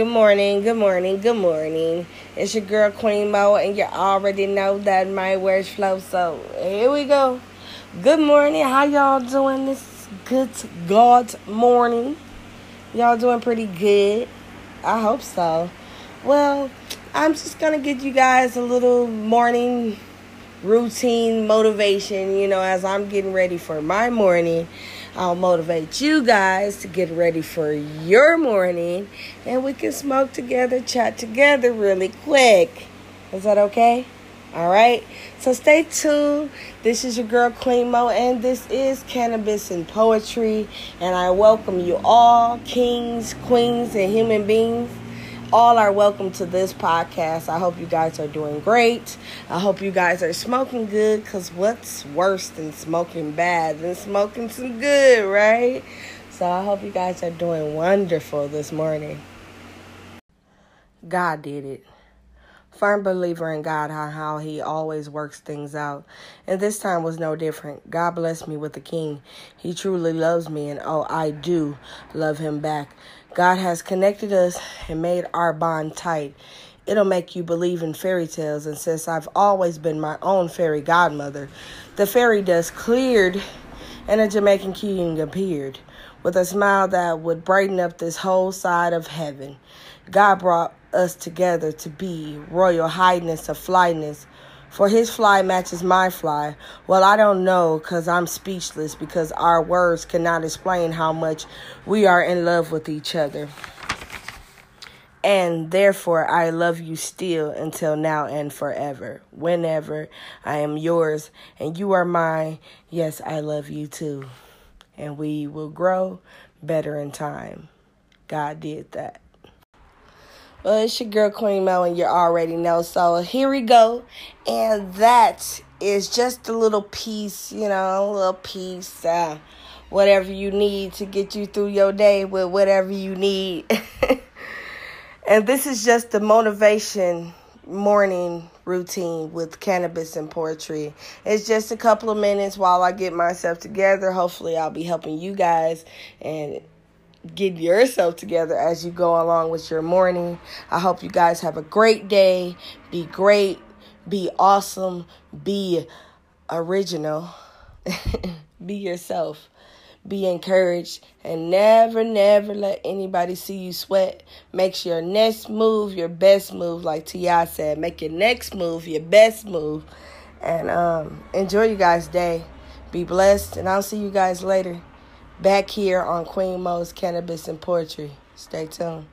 morning, good morning, good morning. It's your girl Queen Mo, and you already know that my words flow. So here we go. Good morning. How y'all doing this good God morning? Y'all doing pretty good. I hope so. Well, I'm just gonna give you guys a little morning routine motivation, you know, as I'm getting ready for my morning. I'll motivate you guys to get ready for your morning and we can smoke together, chat together really quick. Is that okay? All right. So stay tuned. This is your girl Queen Mo, and this is Cannabis and Poetry. And I welcome you all, kings, queens, and human beings all are welcome to this podcast. I hope you guys are doing great. I hope you guys are smoking good because what's worse than smoking bad than smoking some good, right? So I hope you guys are doing wonderful this morning. God did it. Firm believer in God, how, how He always works things out. And this time was no different. God blessed me with a king. He truly loves me, and oh, I do love Him back. God has connected us and made our bond tight. It'll make you believe in fairy tales. And since I've always been my own fairy godmother, the fairy dust cleared and a Jamaican king appeared with a smile that would brighten up this whole side of heaven. God brought us together to be royal highness of flyness for his fly matches my fly. Well, I don't know because I'm speechless because our words cannot explain how much we are in love with each other. And therefore, I love you still until now and forever. Whenever I am yours and you are mine, yes, I love you too. And we will grow better in time. God did that. Well, it's your girl Queen Mo, and you already know. So here we go, and that is just a little piece, you know, a little piece, uh, whatever you need to get you through your day with whatever you need. and this is just the motivation morning routine with cannabis and poetry. It's just a couple of minutes while I get myself together. Hopefully, I'll be helping you guys and get yourself together as you go along with your morning. I hope you guys have a great day. Be great. Be awesome. Be original. be yourself. Be encouraged and never, never let anybody see you sweat. Make your next move your best move, like T.I. said. Make your next move your best move. And um, enjoy you guys' day. Be blessed, and I'll see you guys later back here on Queen Mo's Cannabis and Poetry. Stay tuned.